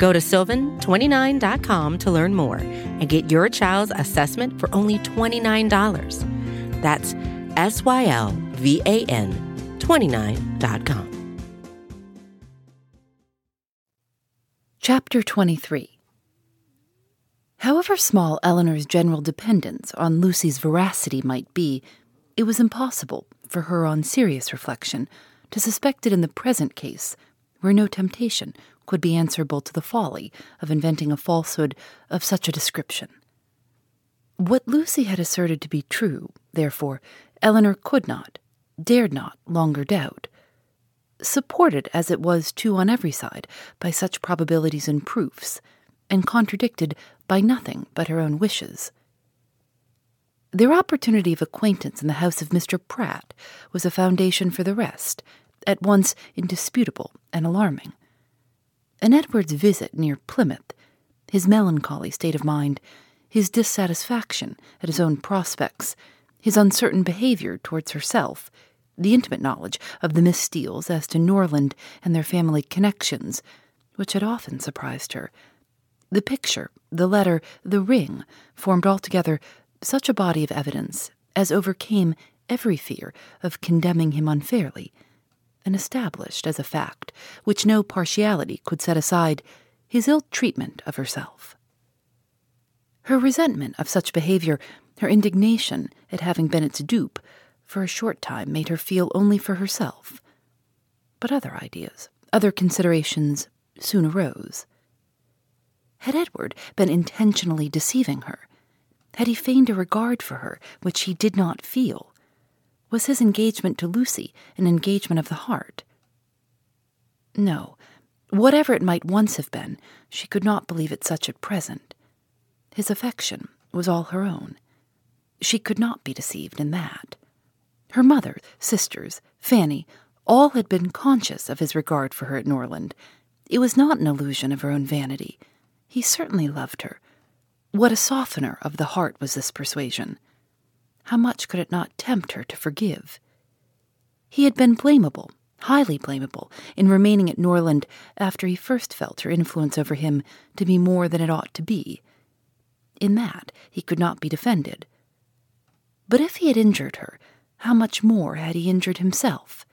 Go to sylvan29.com to learn more and get your child's assessment for only $29. That's S Y L V A N 29.com. Chapter 23 However small Elinor's general dependence on Lucy's veracity might be, it was impossible for her on serious reflection to suspect it in the present case, where no temptation could be answerable to the folly of inventing a falsehood of such a description. What Lucy had asserted to be true, therefore, Elinor could not, dared not longer doubt supported as it was too on every side by such probabilities and proofs, and contradicted by nothing but her own wishes. Their opportunity of acquaintance in the house of Mr. Pratt was a foundation for the rest, at once indisputable and alarming. And Edward's visit near Plymouth, his melancholy state of mind, his dissatisfaction at his own prospects, his uncertain behavior towards herself, the intimate knowledge of the Miss Steeles as to Norland and their family connections, which had often surprised her. The picture, the letter, the ring formed altogether such a body of evidence as overcame every fear of condemning him unfairly, and established as a fact which no partiality could set aside his ill treatment of herself. Her resentment of such behavior, her indignation at having been its dupe, for a short time made her feel only for herself. But other ideas, other considerations soon arose. Had Edward been intentionally deceiving her? Had he feigned a regard for her which he did not feel? Was his engagement to Lucy an engagement of the heart? No, whatever it might once have been, she could not believe it such at present. His affection was all her own. She could not be deceived in that. Her mother, sisters, Fanny, all had been conscious of his regard for her at Norland. It was not an illusion of her own vanity. He certainly loved her. What a softener of the heart was this persuasion! How much could it not tempt her to forgive? He had been blamable, highly blamable, in remaining at Norland after he first felt her influence over him to be more than it ought to be. In that he could not be defended. But if he had injured her, how much more had he injured himself?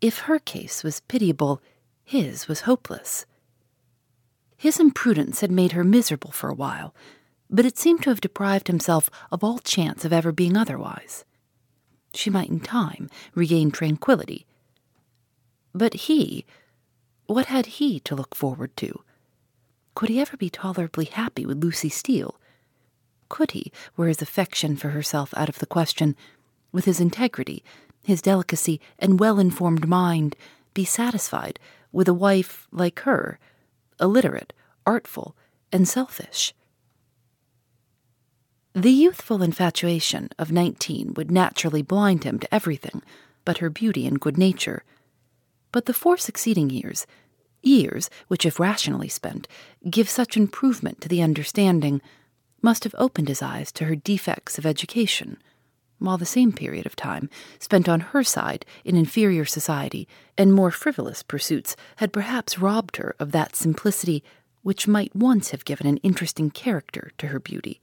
If her case was pitiable, his was hopeless. His imprudence had made her miserable for a while, but it seemed to have deprived himself of all chance of ever being otherwise. She might in time regain tranquillity. But he, what had he to look forward to? Could he ever be tolerably happy with Lucy Steele? Could he, were his affection for herself out of the question, with his integrity, his delicacy, and well informed mind, be satisfied with a wife like her, illiterate, artful, and selfish. The youthful infatuation of nineteen would naturally blind him to everything but her beauty and good nature. But the four succeeding years, years which, if rationally spent, give such improvement to the understanding, must have opened his eyes to her defects of education while the same period of time spent on her side in inferior society and more frivolous pursuits had perhaps robbed her of that simplicity which might once have given an interesting character to her beauty.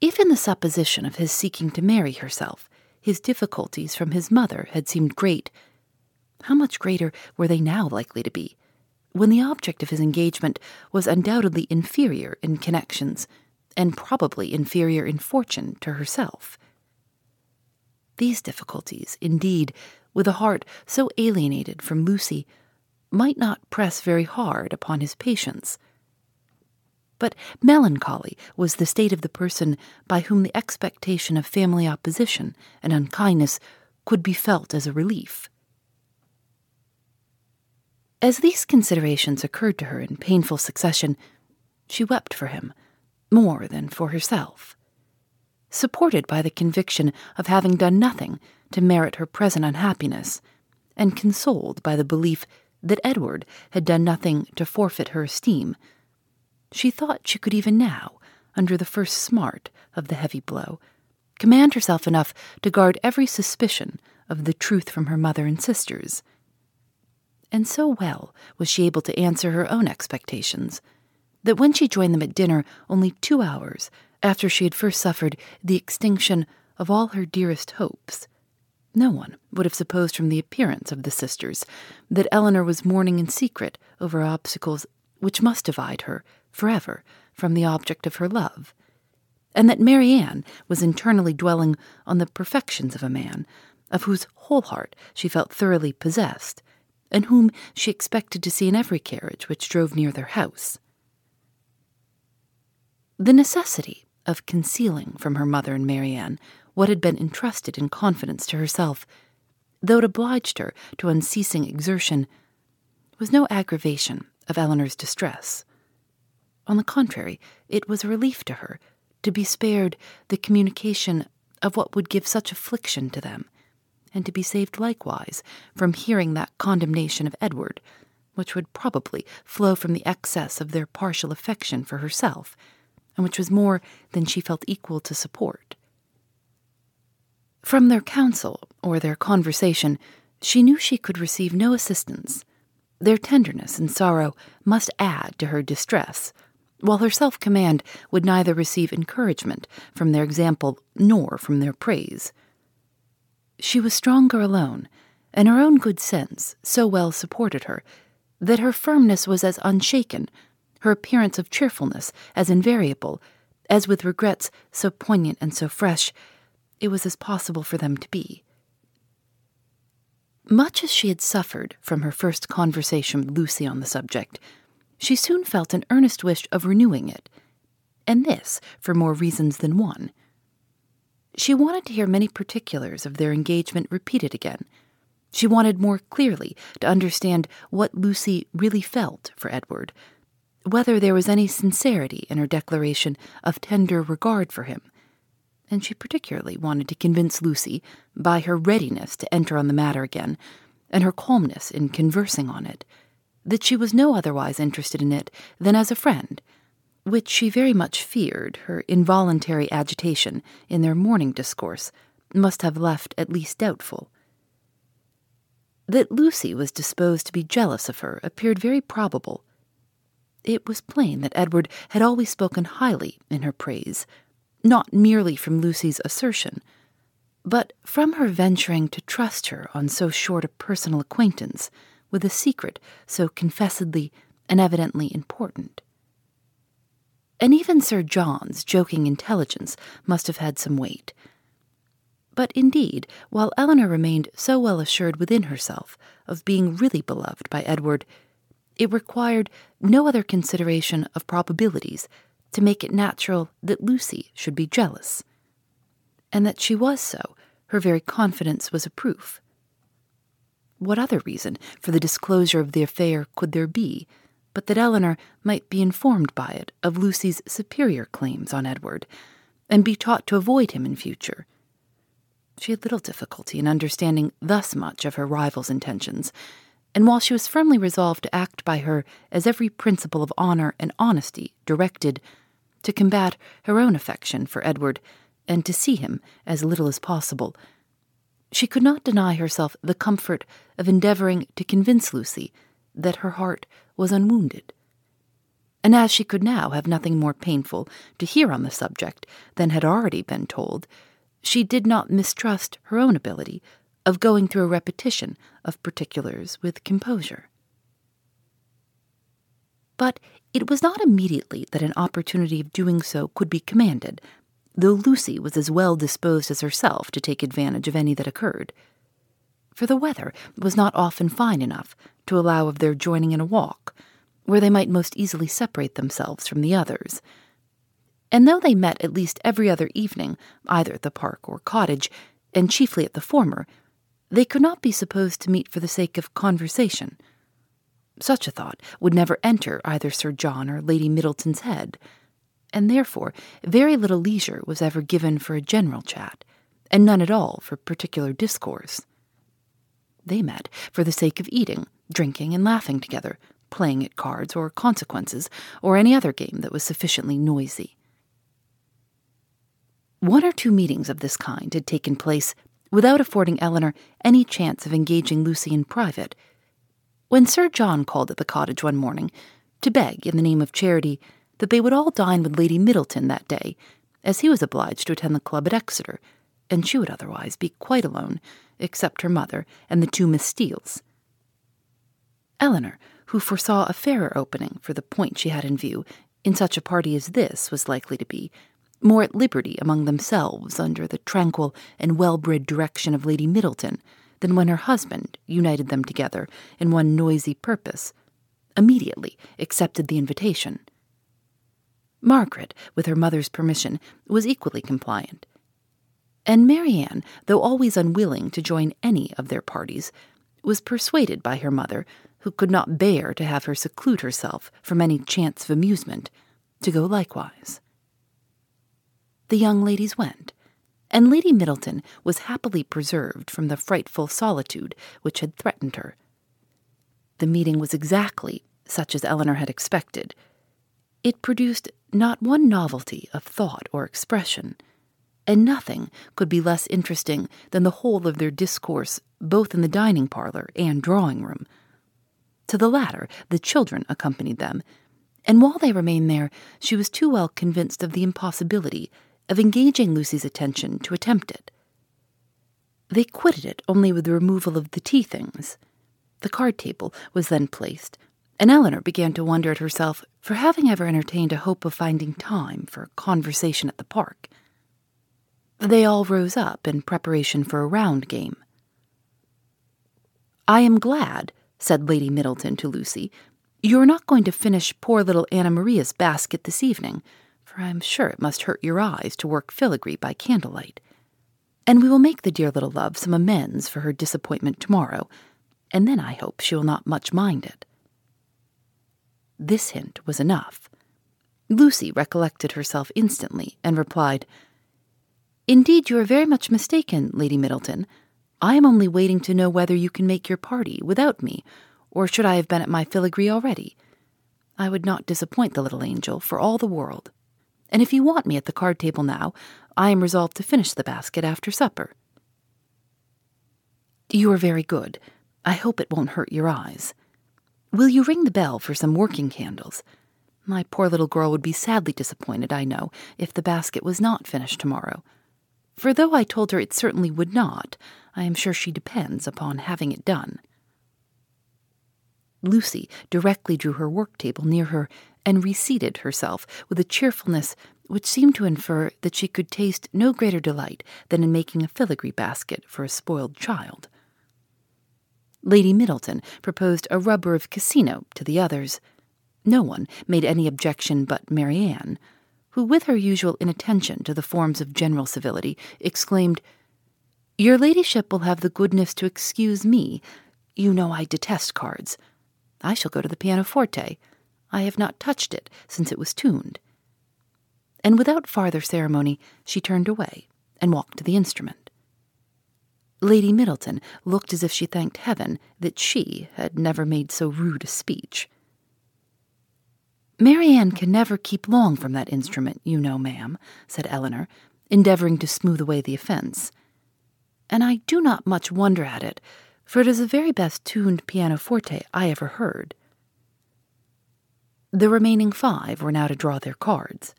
If in the supposition of his seeking to marry herself, his difficulties from his mother had seemed great, how much greater were they now likely to be, when the object of his engagement was undoubtedly inferior in connections and probably inferior in fortune to herself. These difficulties, indeed, with a heart so alienated from Lucy, might not press very hard upon his patience. But melancholy was the state of the person by whom the expectation of family opposition and unkindness could be felt as a relief. As these considerations occurred to her in painful succession, she wept for him more than for herself. Supported by the conviction of having done nothing to merit her present unhappiness, and consoled by the belief that Edward had done nothing to forfeit her esteem, she thought she could even now, under the first smart of the heavy blow, command herself enough to guard every suspicion of the truth from her mother and sisters. And so well was she able to answer her own expectations that when she joined them at dinner only two hours after she had first suffered the extinction of all her dearest hopes, no one would have supposed from the appearance of the sisters that Elinor was mourning in secret over obstacles which must divide her forever from the object of her love, and that Marianne was internally dwelling on the perfections of a man of whose whole heart she felt thoroughly possessed, and whom she expected to see in every carriage which drove near their house. The necessity of concealing from her mother and Marianne what had been entrusted in confidence to herself, though it obliged her to unceasing exertion, was no aggravation of Elinor's distress. On the contrary, it was a relief to her to be spared the communication of what would give such affliction to them, and to be saved likewise from hearing that condemnation of Edward, which would probably flow from the excess of their partial affection for herself, and which was more than she felt equal to support. From their counsel or their conversation, she knew she could receive no assistance. Their tenderness and sorrow must add to her distress, while her self command would neither receive encouragement from their example nor from their praise. She was stronger alone, and her own good sense so well supported her that her firmness was as unshaken, her appearance of cheerfulness as invariable, as with regrets so poignant and so fresh it was as possible for them to be. Much as she had suffered from her first conversation with Lucy on the subject, she soon felt an earnest wish of renewing it, and this for more reasons than one. She wanted to hear many particulars of their engagement repeated again. She wanted more clearly to understand what Lucy really felt for Edward, whether there was any sincerity in her declaration of tender regard for him, and she particularly wanted to convince Lucy, by her readiness to enter on the matter again, and her calmness in conversing on it, that she was no otherwise interested in it than as a friend, which she very much feared her involuntary agitation in their morning discourse must have left at least doubtful. That Lucy was disposed to be jealous of her appeared very probable. It was plain that Edward had always spoken highly in her praise not merely from Lucy's assertion, but from her venturing to trust her on so short a personal acquaintance with a secret so confessedly and evidently important. And even Sir John's joking intelligence must have had some weight. But indeed, while Elinor remained so well assured within herself of being really beloved by Edward, it required no other consideration of probabilities to make it natural that Lucy should be jealous. And that she was so, her very confidence was a proof. What other reason for the disclosure of the affair could there be but that Elinor might be informed by it of Lucy's superior claims on Edward, and be taught to avoid him in future? She had little difficulty in understanding thus much of her rival's intentions, and while she was firmly resolved to act by her as every principle of honor and honesty directed to combat her own affection for Edward and to see him as little as possible, she could not deny herself the comfort of endeavoring to convince Lucy that her heart was unwounded. And as she could now have nothing more painful to hear on the subject than had already been told, she did not mistrust her own ability of going through a repetition of particulars with composure. But it was not immediately that an opportunity of doing so could be commanded, though Lucy was as well disposed as herself to take advantage of any that occurred. For the weather was not often fine enough to allow of their joining in a walk, where they might most easily separate themselves from the others. And though they met at least every other evening, either at the park or cottage, and chiefly at the former, they could not be supposed to meet for the sake of conversation such a thought would never enter either Sir John or Lady Middleton's head, and therefore very little leisure was ever given for a general chat, and none at all for particular discourse. They met for the sake of eating, drinking, and laughing together, playing at cards or consequences, or any other game that was sufficiently noisy. One or two meetings of this kind had taken place without affording Elinor any chance of engaging Lucy in private. When Sir John called at the cottage one morning to beg, in the name of charity, that they would all dine with Lady Middleton that day, as he was obliged to attend the club at Exeter, and she would otherwise be quite alone, except her mother and the two Miss Steeles. Elinor, who foresaw a fairer opening for the point she had in view, in such a party as this was likely to be, more at liberty among themselves under the tranquil and well bred direction of Lady Middleton than when her husband united them together in one noisy purpose, immediately accepted the invitation. Margaret, with her mother's permission, was equally compliant. And Marianne, though always unwilling to join any of their parties, was persuaded by her mother, who could not bear to have her seclude herself from any chance of amusement, to go likewise the young ladies went, and Lady Middleton was happily preserved from the frightful solitude which had threatened her. The meeting was exactly such as Elinor had expected. It produced not one novelty of thought or expression, and nothing could be less interesting than the whole of their discourse, both in the dining parlor and drawing room. To the latter, the children accompanied them, and while they remained there, she was too well convinced of the impossibility of engaging Lucy's attention to attempt it. They quitted it only with the removal of the tea things. The card table was then placed, and Elinor began to wonder at herself for having ever entertained a hope of finding time for conversation at the park. They all rose up in preparation for a round game. I am glad, said Lady Middleton to Lucy, you are not going to finish poor little Anna Maria's basket this evening for I am sure it must hurt your eyes to work filigree by candlelight. And we will make the dear little love some amends for her disappointment tomorrow, and then I hope she will not much mind it. This hint was enough. Lucy recollected herself instantly and replied, Indeed, you are very much mistaken, Lady Middleton. I am only waiting to know whether you can make your party without me, or should I have been at my filigree already? I would not disappoint the little angel for all the world and if you want me at the card table now, I am resolved to finish the basket after supper. You are very good. I hope it won't hurt your eyes. Will you ring the bell for some working candles? My poor little girl would be sadly disappointed, I know, if the basket was not finished tomorrow. For though I told her it certainly would not, I am sure she depends upon having it done. Lucy directly drew her work table near her and reseated herself with a cheerfulness which seemed to infer that she could taste no greater delight than in making a filigree basket for a spoiled child. Lady Middleton proposed a rubber of casino to the others. No one made any objection but Marianne, who, with her usual inattention to the forms of general civility, exclaimed, Your ladyship will have the goodness to excuse me. You know I detest cards. I shall go to the pianoforte. I have not touched it since it was tuned. And without farther ceremony, she turned away and walked to the instrument. Lady Middleton looked as if she thanked heaven that she had never made so rude a speech. Marianne can never keep long from that instrument, you know, ma'am, said Elinor, endeavoring to smooth away the offence. And I do not much wonder at it, for it is the very best tuned pianoforte I ever heard. The remaining five were now to draw their cards.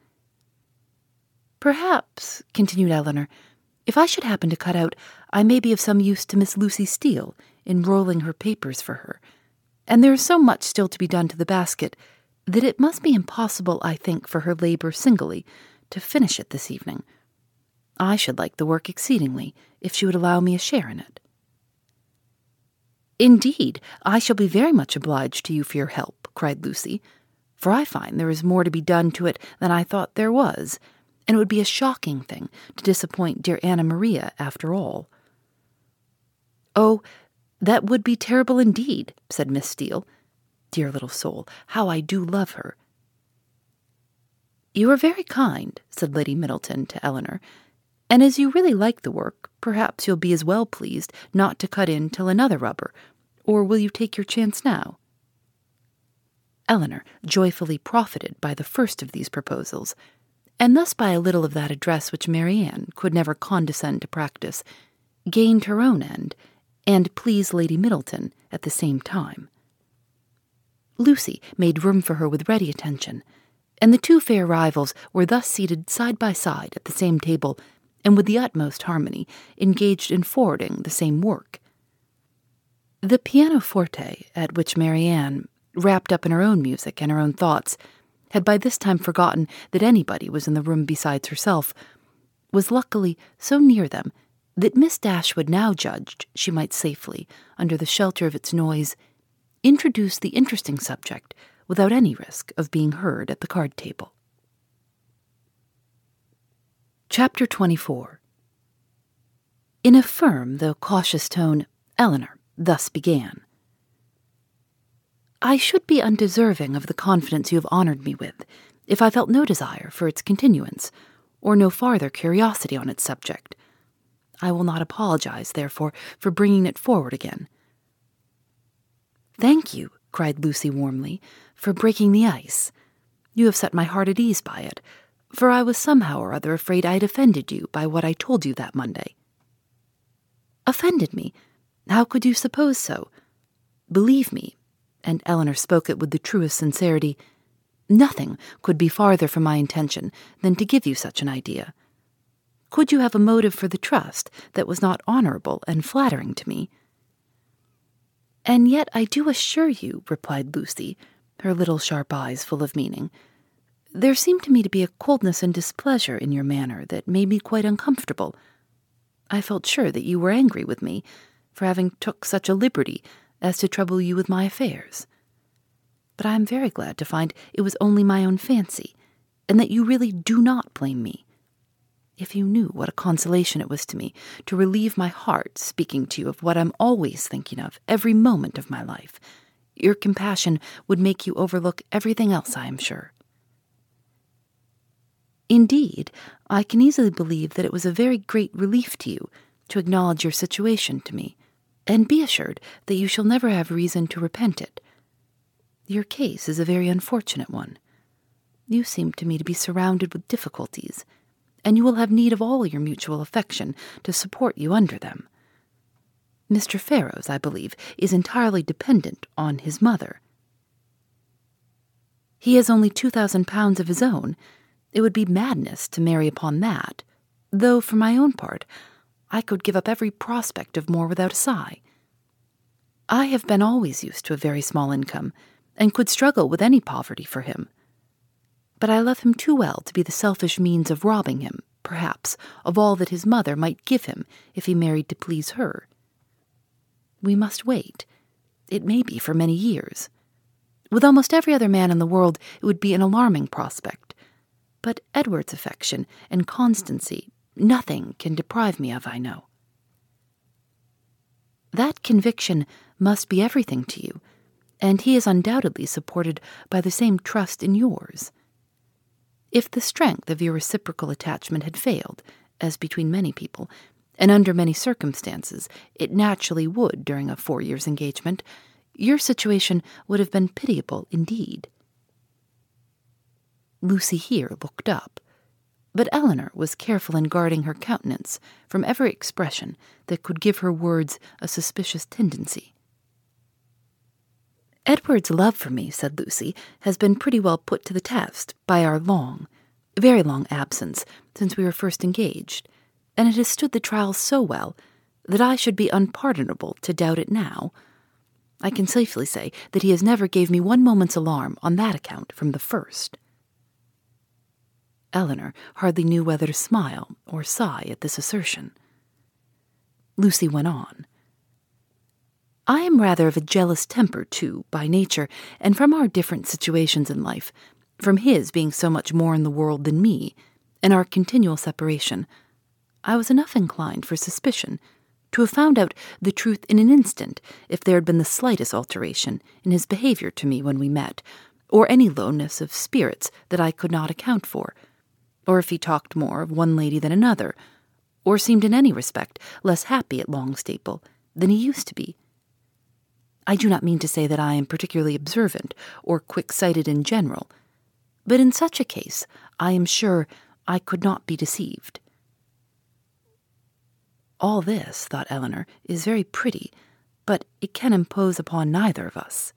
Perhaps, continued Elinor, if I should happen to cut out, I may be of some use to Miss Lucy Steele in rolling her papers for her. And there is so much still to be done to the basket that it must be impossible, I think, for her labor singly to finish it this evening. I should like the work exceedingly if she would allow me a share in it. Indeed, I shall be very much obliged to you for your help, cried Lucy for I find there is more to be done to it than I thought there was, and it would be a shocking thing to disappoint dear Anna Maria after all. Oh, that would be terrible indeed, said Miss Steele. Dear little soul, how I do love her. You are very kind, said Lady Middleton to Elinor, and as you really like the work, perhaps you'll be as well pleased not to cut in till another rubber, or will you take your chance now? Elinor joyfully profited by the first of these proposals, and thus by a little of that address which Marianne could never condescend to practice, gained her own end, and pleased Lady Middleton at the same time. Lucy made room for her with ready attention, and the two fair rivals were thus seated side by side at the same table and with the utmost harmony engaged in forwarding the same work. The pianoforte, at which Marianne, wrapped up in her own music and her own thoughts, had by this time forgotten that anybody was in the room besides herself, was luckily so near them that Miss Dashwood now judged she might safely, under the shelter of its noise, introduce the interesting subject without any risk of being heard at the card table. Chapter 24 In a firm though cautious tone, Elinor thus began. I should be undeserving of the confidence you have honored me with if I felt no desire for its continuance, or no farther curiosity on its subject. I will not apologize, therefore, for bringing it forward again. Thank you, cried Lucy warmly, for breaking the ice. You have set my heart at ease by it, for I was somehow or other afraid I had offended you by what I told you that Monday. Offended me? How could you suppose so? Believe me, and Elinor spoke it with the truest sincerity, nothing could be farther from my intention than to give you such an idea. Could you have a motive for the trust that was not honorable and flattering to me? And yet I do assure you, replied Lucy, her little sharp eyes full of meaning, there seemed to me to be a coldness and displeasure in your manner that made me quite uncomfortable. I felt sure that you were angry with me for having took such a liberty as to trouble you with my affairs. But I am very glad to find it was only my own fancy, and that you really do not blame me. If you knew what a consolation it was to me to relieve my heart speaking to you of what I'm always thinking of every moment of my life, your compassion would make you overlook everything else, I am sure. Indeed, I can easily believe that it was a very great relief to you to acknowledge your situation to me, and be assured that you shall never have reason to repent it. Your case is a very unfortunate one. You seem to me to be surrounded with difficulties and you will have need of all your mutual affection to support you under them. Mr. Ferrars, I believe, is entirely dependent on his mother. He has only two thousand pounds of his own. It would be madness to marry upon that, though for my own part, I could give up every prospect of more without a sigh. I have been always used to a very small income, and could struggle with any poverty for him but I love him too well to be the selfish means of robbing him, perhaps, of all that his mother might give him if he married to please her. We must wait. It may be for many years. With almost every other man in the world, it would be an alarming prospect. But Edward's affection and constancy, nothing can deprive me of, I know. That conviction must be everything to you, and he is undoubtedly supported by the same trust in yours. If the strength of your reciprocal attachment had failed, as between many people, and under many circumstances it naturally would during a four years' engagement, your situation would have been pitiable indeed. Lucy here looked up, but Elinor was careful in guarding her countenance from every expression that could give her words a suspicious tendency. Edward's love for me, said Lucy, has been pretty well put to the test by our long, very long absence since we were first engaged, and it has stood the trial so well that I should be unpardonable to doubt it now. I can safely say that he has never gave me one moment's alarm on that account from the first. Elinor hardly knew whether to smile or sigh at this assertion. Lucy went on. I am rather of a jealous temper, too, by nature, and from our different situations in life, from his being so much more in the world than me, and our continual separation, I was enough inclined for suspicion to have found out the truth in an instant if there had been the slightest alteration in his behavior to me when we met, or any lowness of spirits that I could not account for, or if he talked more of one lady than another, or seemed in any respect less happy at Longstaple than he used to be. I do not mean to say that I am particularly observant or quick sighted in general, but in such a case I am sure I could not be deceived. All this, thought Elinor, is very pretty, but it can impose upon neither of us.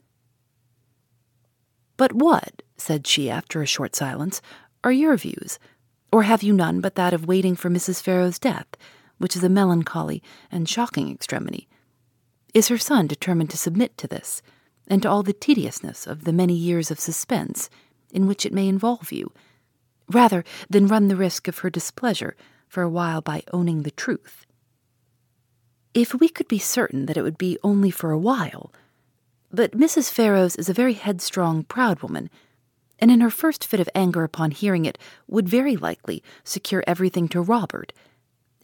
But what, said she after a short silence, are your views? Or have you none but that of waiting for Mrs. Ferrars' death, which is a melancholy and shocking extremity? Is her son determined to submit to this, and to all the tediousness of the many years of suspense in which it may involve you, rather than run the risk of her displeasure for a while by owning the truth? If we could be certain that it would be only for a while, but Mrs. Ferrars is a very headstrong, proud woman, and in her first fit of anger upon hearing it would very likely secure everything to Robert,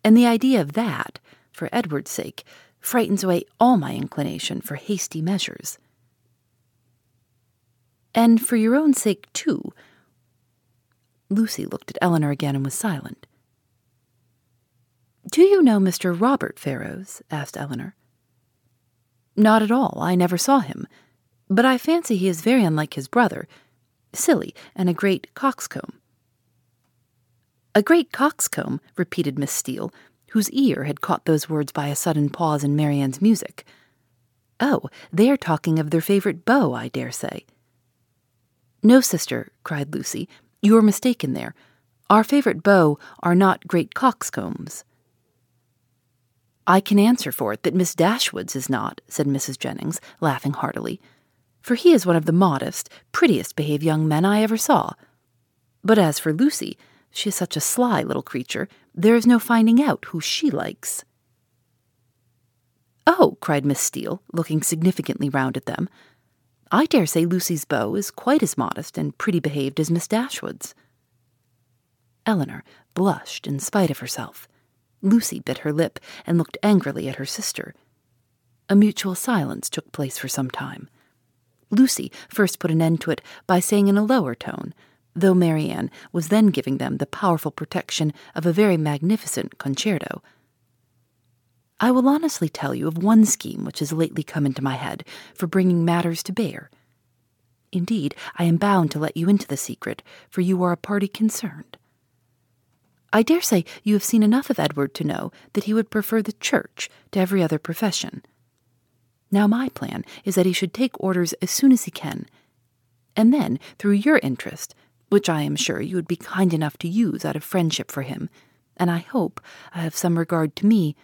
and the idea of that, for Edward's sake, frightens away all my inclination for hasty measures. And for your own sake, too. Lucy looked at Elinor again and was silent. Do you know Mr. Robert Ferrars? asked Elinor. Not at all. I never saw him. But I fancy he is very unlike his brother, silly and a great coxcomb. A great coxcomb, repeated Miss Steele, whose ear had caught those words by a sudden pause in Marianne's music. Oh, they are talking of their favorite beau, I dare say. No, sister, cried Lucy, you are mistaken there. Our favorite beaux are not great coxcombs. I can answer for it that Miss Dashwood's is not, said Mrs. Jennings, laughing heartily, for he is one of the modest, prettiest behaved young men I ever saw. But as for Lucy, she is such a sly little creature, there is no finding out who she likes. Oh, cried Miss Steele, looking significantly round at them. I dare say Lucy's beau is quite as modest and pretty behaved as Miss Dashwood's. Elinor blushed in spite of herself. Lucy bit her lip and looked angrily at her sister. A mutual silence took place for some time. Lucy first put an end to it by saying in a lower tone, though Marianne was then giving them the powerful protection of a very magnificent concerto. I will honestly tell you of one scheme which has lately come into my head for bringing matters to bear. Indeed, I am bound to let you into the secret, for you are a party concerned. I dare say you have seen enough of Edward to know that he would prefer the church to every other profession. Now, my plan is that he should take orders as soon as he can, and then, through your interest, which I am sure you would be kind enough to use out of friendship for him, and I hope I have some regard to me,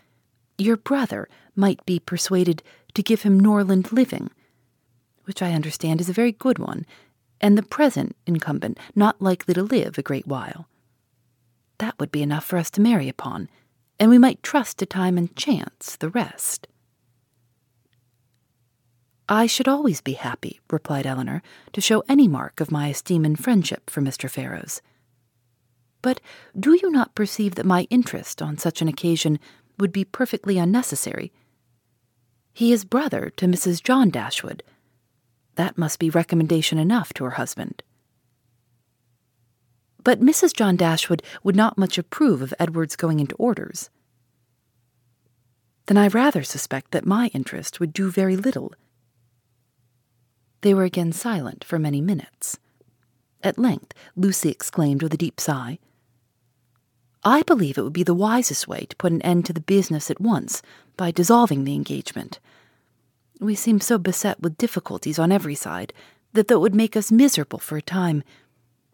your brother might be persuaded to give him Norland living, which I understand is a very good one, and the present incumbent not likely to live a great while. That would be enough for us to marry upon, and we might trust to time and chance the rest. I should always be happy, replied Elinor, to show any mark of my esteem and friendship for Mr. Ferrars. But do you not perceive that my interest on such an occasion would be perfectly unnecessary? He is brother to Mrs. John Dashwood. That must be recommendation enough to her husband. But Mrs. John Dashwood would not much approve of Edward's going into orders. Then I rather suspect that my interest would do very little. They were again silent for many minutes. At length, Lucy exclaimed with a deep sigh, I believe it would be the wisest way to put an end to the business at once by dissolving the engagement. We seem so beset with difficulties on every side that though it would make us miserable for a time,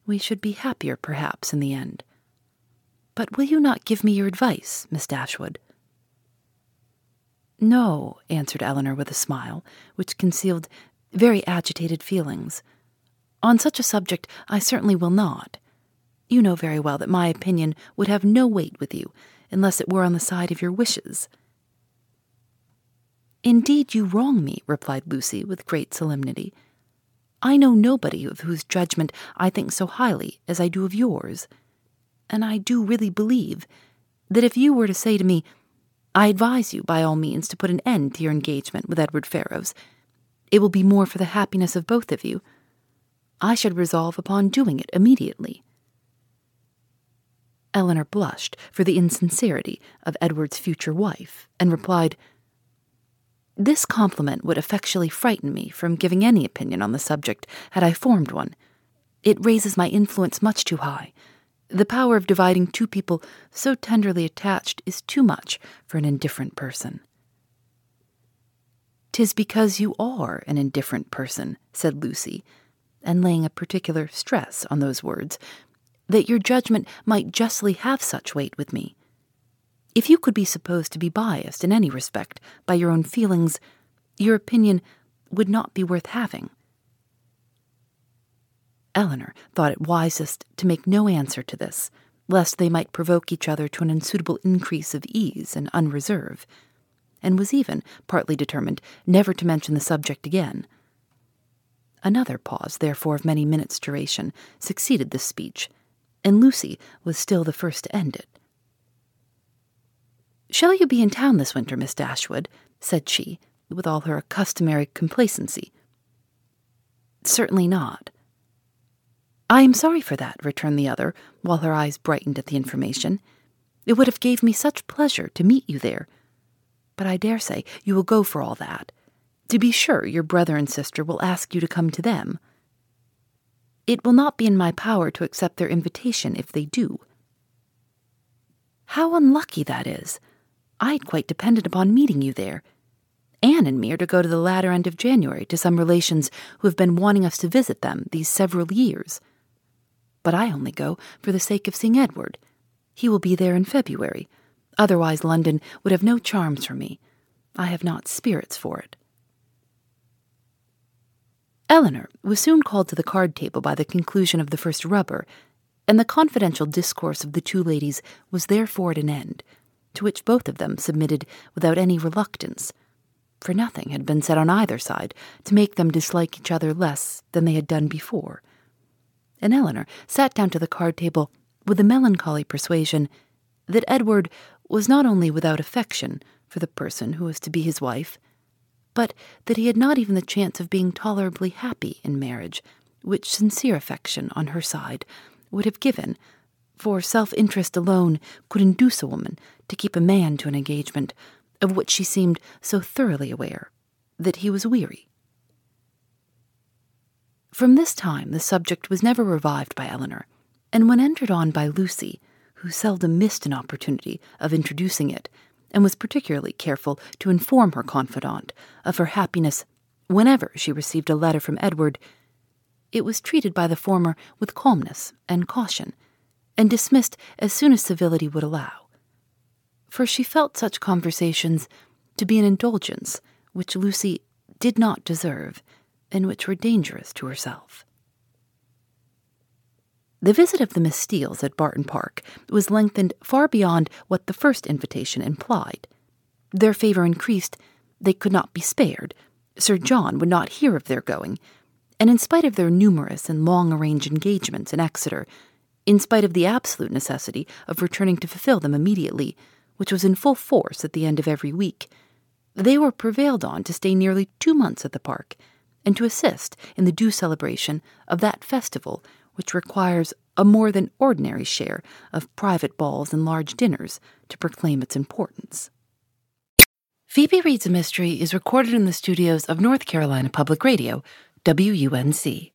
we should be happier, perhaps, in the end. But will you not give me your advice, Miss Dashwood? No, answered Elinor with a smile, which concealed very agitated feelings. On such a subject, I certainly will not. You know very well that my opinion would have no weight with you unless it were on the side of your wishes. Indeed, you wrong me, replied Lucy with great solemnity. I know nobody of whose judgment I think so highly as I do of yours. And I do really believe that if you were to say to me, I advise you by all means to put an end to your engagement with Edward Ferrars, it will be more for the happiness of both of you, I should resolve upon doing it immediately. Elinor blushed for the insincerity of Edward's future wife and replied, This compliment would effectually frighten me from giving any opinion on the subject had I formed one. It raises my influence much too high. The power of dividing two people so tenderly attached is too much for an indifferent person. "'Tis because you are an indifferent person, said Lucy, and laying a particular stress on those words, that your judgment might justly have such weight with me. If you could be supposed to be biased in any respect by your own feelings, your opinion would not be worth having. Elinor thought it wisest to make no answer to this, lest they might provoke each other to an unsuitable increase of ease and unreserve, and was even partly determined never to mention the subject again. Another pause, therefore, of many minutes' duration, succeeded this speech, and Lucy was still the first to end it. Shall you be in town this winter, Miss Dashwood? said she, with all her customary complacency. Certainly not. I am sorry for that, returned the other, while her eyes brightened at the information. It would have gave me such pleasure to meet you there. But I dare say you will go for all that. To be sure, your brother and sister will ask you to come to them. It will not be in my power to accept their invitation if they do. How unlucky that is! I had quite depended upon meeting you there. Anne and me are to go to the latter end of January to some relations who have been wanting us to visit them these several years. But I only go for the sake of seeing Edward. He will be there in February. Otherwise, London would have no charms for me. I have not spirits for it. Elinor was soon called to the card table by the conclusion of the first rubber, and the confidential discourse of the two ladies was therefore at an end, to which both of them submitted without any reluctance, for nothing had been said on either side to make them dislike each other less than they had done before. And Elinor sat down to the card table with the melancholy persuasion that Edward was not only without affection for the person who was to be his wife, but that he had not even the chance of being tolerably happy in marriage, which sincere affection on her side would have given, for self interest alone could induce a woman to keep a man to an engagement of which she seemed so thoroughly aware that he was weary. From this time the subject was never revived by Elinor, and when entered on by Lucy, who seldom missed an opportunity of introducing it, and was particularly careful to inform her confidant of her happiness whenever she received a letter from Edward, it was treated by the former with calmness and caution, and dismissed as soon as civility would allow. For she felt such conversations to be an indulgence which Lucy did not deserve, and which were dangerous to herself. The visit of the Miss Steeles at Barton Park was lengthened far beyond what the first invitation implied. Their favor increased, they could not be spared, Sir John would not hear of their going, and in spite of their numerous and long arranged engagements in Exeter, in spite of the absolute necessity of returning to fulfill them immediately, which was in full force at the end of every week, they were prevailed on to stay nearly two months at the park, and to assist in the due celebration of that festival which requires a more than ordinary share of private balls and large dinners to proclaim its importance. Phoebe Reads a Mystery is recorded in the studios of North Carolina Public Radio, WUNC.